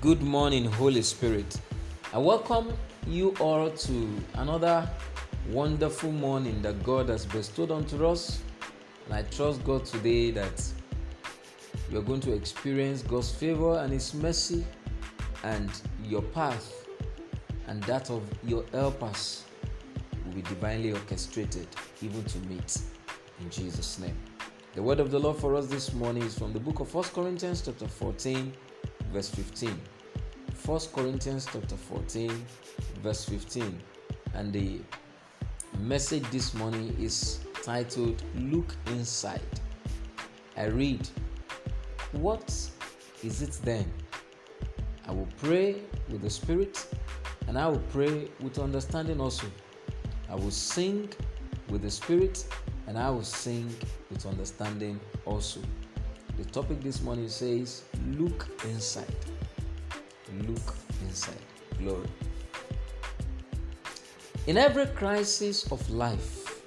Good morning, Holy Spirit. I welcome you all to another wonderful morning that God has bestowed unto us. And I trust God today that you are going to experience God's favor and His mercy, and your path and that of your helpers will be divinely orchestrated, even to meet. In Jesus' name. The word of the Lord for us this morning is from the book of 1 Corinthians, chapter 14, verse 15. 1 Corinthians, chapter 14, verse 15. And the message this morning is titled Look Inside. I read, What is it then? I will pray with the Spirit, and I will pray with understanding also. I will sing with the Spirit, and I will sing with understanding also. The topic this morning says, Look inside. Look inside. Glory. In every crisis of life,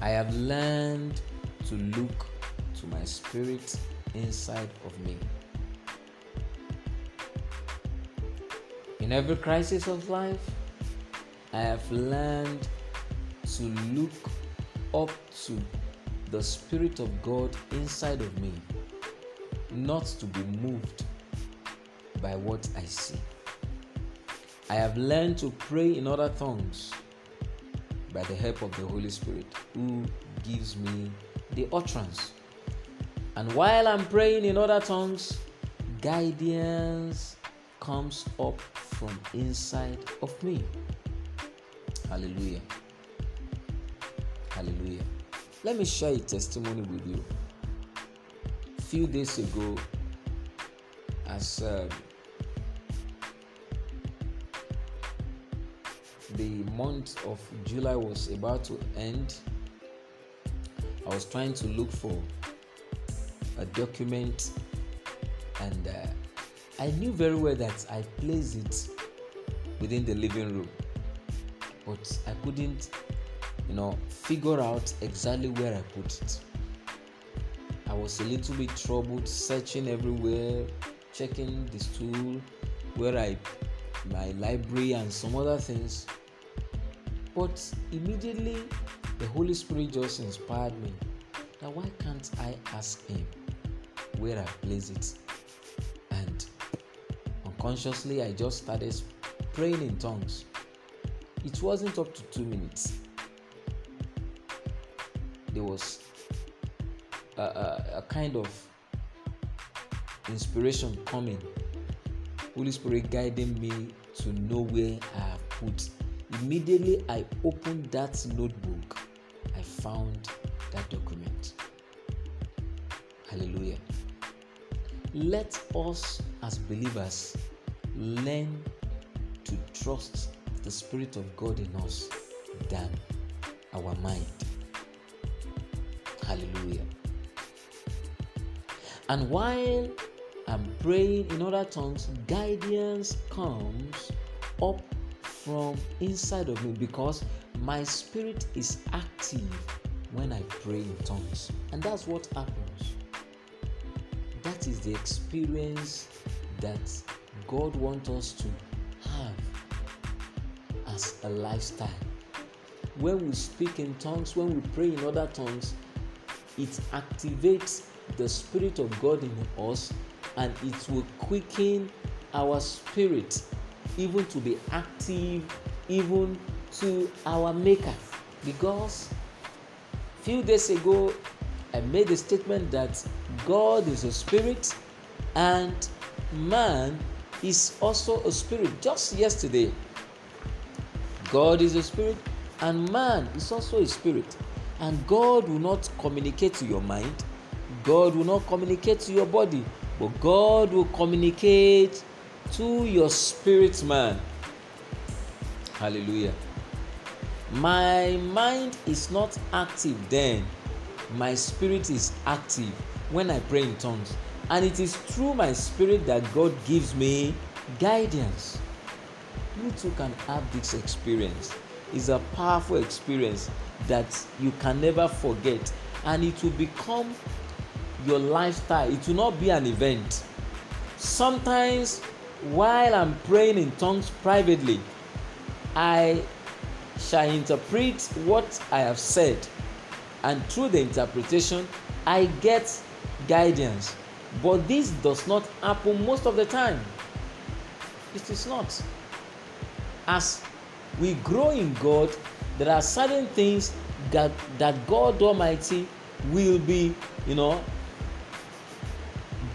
I have learned to look to my spirit inside of me. In every crisis of life, I have learned to look up to the Spirit of God inside of me, not to be moved by what I see. I have learned to pray in other tongues by the help of the Holy Spirit, who gives me the utterance. And while I'm praying in other tongues, guidance comes up from inside of me. Hallelujah. Let me share a testimony with you. A few days ago, as um, the month of July was about to end, I was trying to look for a document, and uh, I knew very well that I placed it within the living room, but I couldn't, you know, figure out exactly where I put it. I was a little bit troubled, searching everywhere, checking the stool, where I, my library, and some other things. But immediately, the Holy Spirit just inspired me that why can't I ask Him where I place it? And unconsciously, I just started praying in tongues. It wasn't up to two minutes. There was a, a, a kind of inspiration coming. Holy Spirit guiding me to know where I have put. Immediately I opened that notebook, I found that document. Hallelujah. Let us as believers learn to trust the Spirit of God in us than our mind. Hallelujah. And while I'm praying in other tongues, guidance comes up from inside of me because my spirit is active when I pray in tongues. And that's what happens. That is the experience that God wants us to have as a lifestyle. When we speak in tongues, when we pray in other tongues, it activates the Spirit of God in us and it will quicken our spirit even to be active even to our maker. Because few days ago i made a statement that god is a spirit and man is also a spirit. Just yesterday god is a spirit and man is also a spirit and god will not communicate to your mind god will not communicate to your body but God will communicate to your spirit man. Hallelujah. My mind is not active then, my spirit is active when I pray in tongues. And it is through my spirit that God gives me guidance. You too can have this experience. It's a powerful experience that you can never forget, and it will become your lifestyle it will not be an event sometimes while I'm praying in tongues privately, I shall interpret what I have said, and through the interpretation, I get guidance. But this does not happen most of the time. It is not. As we grow in God, there are certain things that, that God Almighty will be, you know,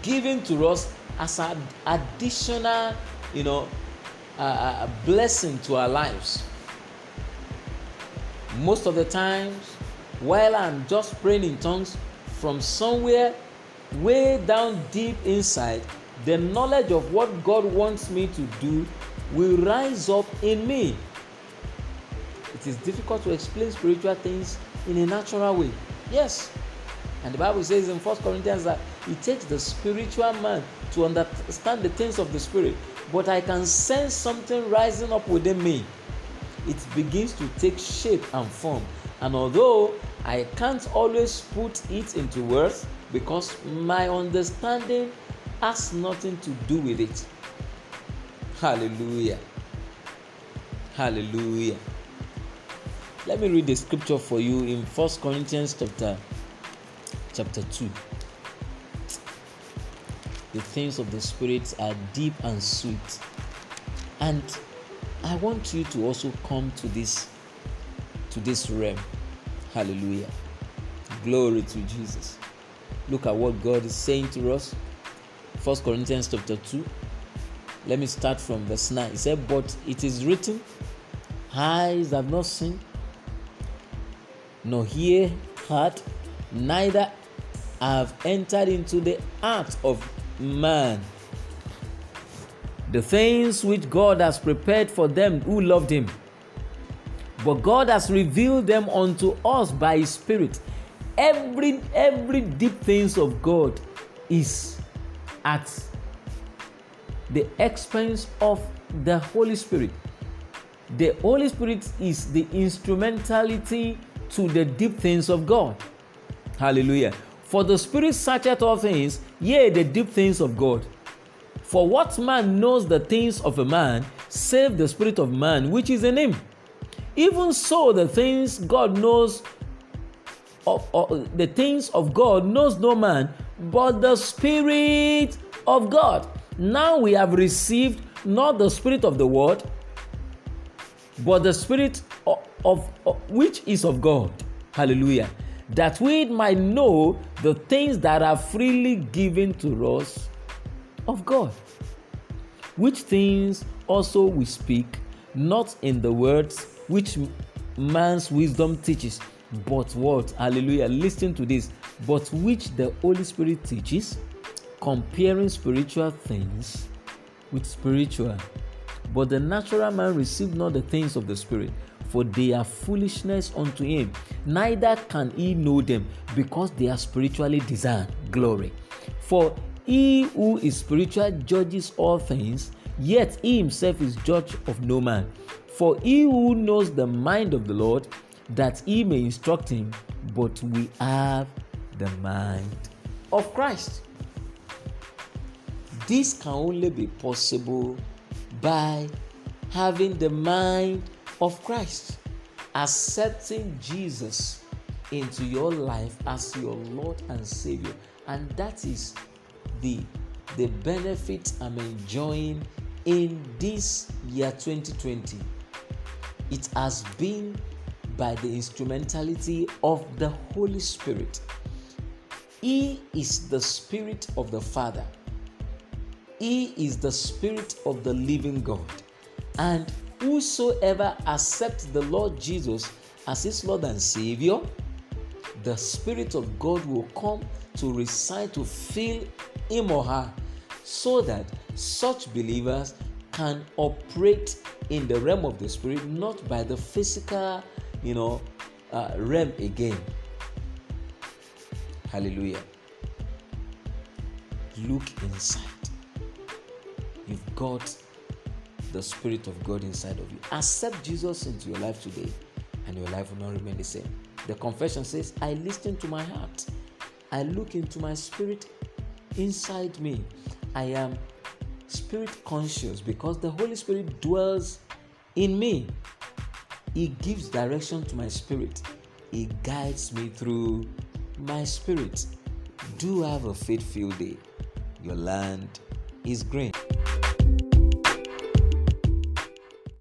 giving to us as an additional, you know, a blessing to our lives. Most of the times, while I'm just praying in tongues, from somewhere way down deep inside, the knowledge of what God wants me to do will rise up in me. It is difficult to explain spiritual things in a natural way. Yes. And the Bible says in 1 Corinthians that it takes the spiritual man to understand the things of the spirit. But I can sense something rising up within me. It begins to take shape and form. And although I can't always put it into words because my understanding has nothing to do with it. Hallelujah. Hallelujah. Let me read the scripture for you in First Corinthians chapter chapter 2. The things of the spirit are deep and sweet. And I want you to also come to this to this realm. Hallelujah. Glory to Jesus. Look at what God is saying to us. First Corinthians chapter 2. Let me start from verse 9. He said, But it is written, eyes have not seen, nor ear heard, neither have entered into the heart of man the things which God has prepared for them who loved Him. But God has revealed them unto us by His Spirit. Every every deep things of God is at the expense of the Holy Spirit. The Holy Spirit is the instrumentality to the deep things of God. Hallelujah. For the Spirit searcheth all things, yea, the deep things of God. For what man knows the things of a man, save the spirit of man which is in him? Even so, the things God knows, of, of, the things of God knows no man, but the Spirit of God. Now we have received not the Spirit of the world, but the Spirit of, which is of God. Hallelujah. That we might know the things that are freely given to us of God. Which things also we speak, not in the words which man's wisdom teaches, but what? Hallelujah. Listen to this. But which the Holy Spirit teaches, comparing spiritual things with spiritual. But the natural man received not the things of the Spirit, for they are foolishness unto him. Neither can he know them, because they are spiritually designed. Glory. For he who is spiritual judges all things, yet he himself is judge of no man. For he who knows the mind of the Lord, that he may instruct him, but we have the mind of Christ. This can only be possible by having the mind of Christ, accepting Jesus into your life as your Lord and Savior. And that is the the benefit I'm enjoying in this year 2020 it has been by the instrumentality of the Holy Spirit. He is the Spirit of the Father. He is the Spirit of the living God. And whosoever accepts the Lord Jesus as his Lord and Savior, the Spirit of God will come to reside, to fill him or her, so that such believers can operate in the realm of the spirit, not by the physical, you know, uh, realm again. Hallelujah. Look inside. You've got the Spirit of God inside of you. Accept Jesus into your life today, and your life will not remain the same. The confession says, I listen to my heart, I look into my spirit inside me. I am spirit conscious because the Holy Spirit dwells in me. He gives direction to my spirit, He guides me through my spirit. Do have a faith filled day. Your land is green.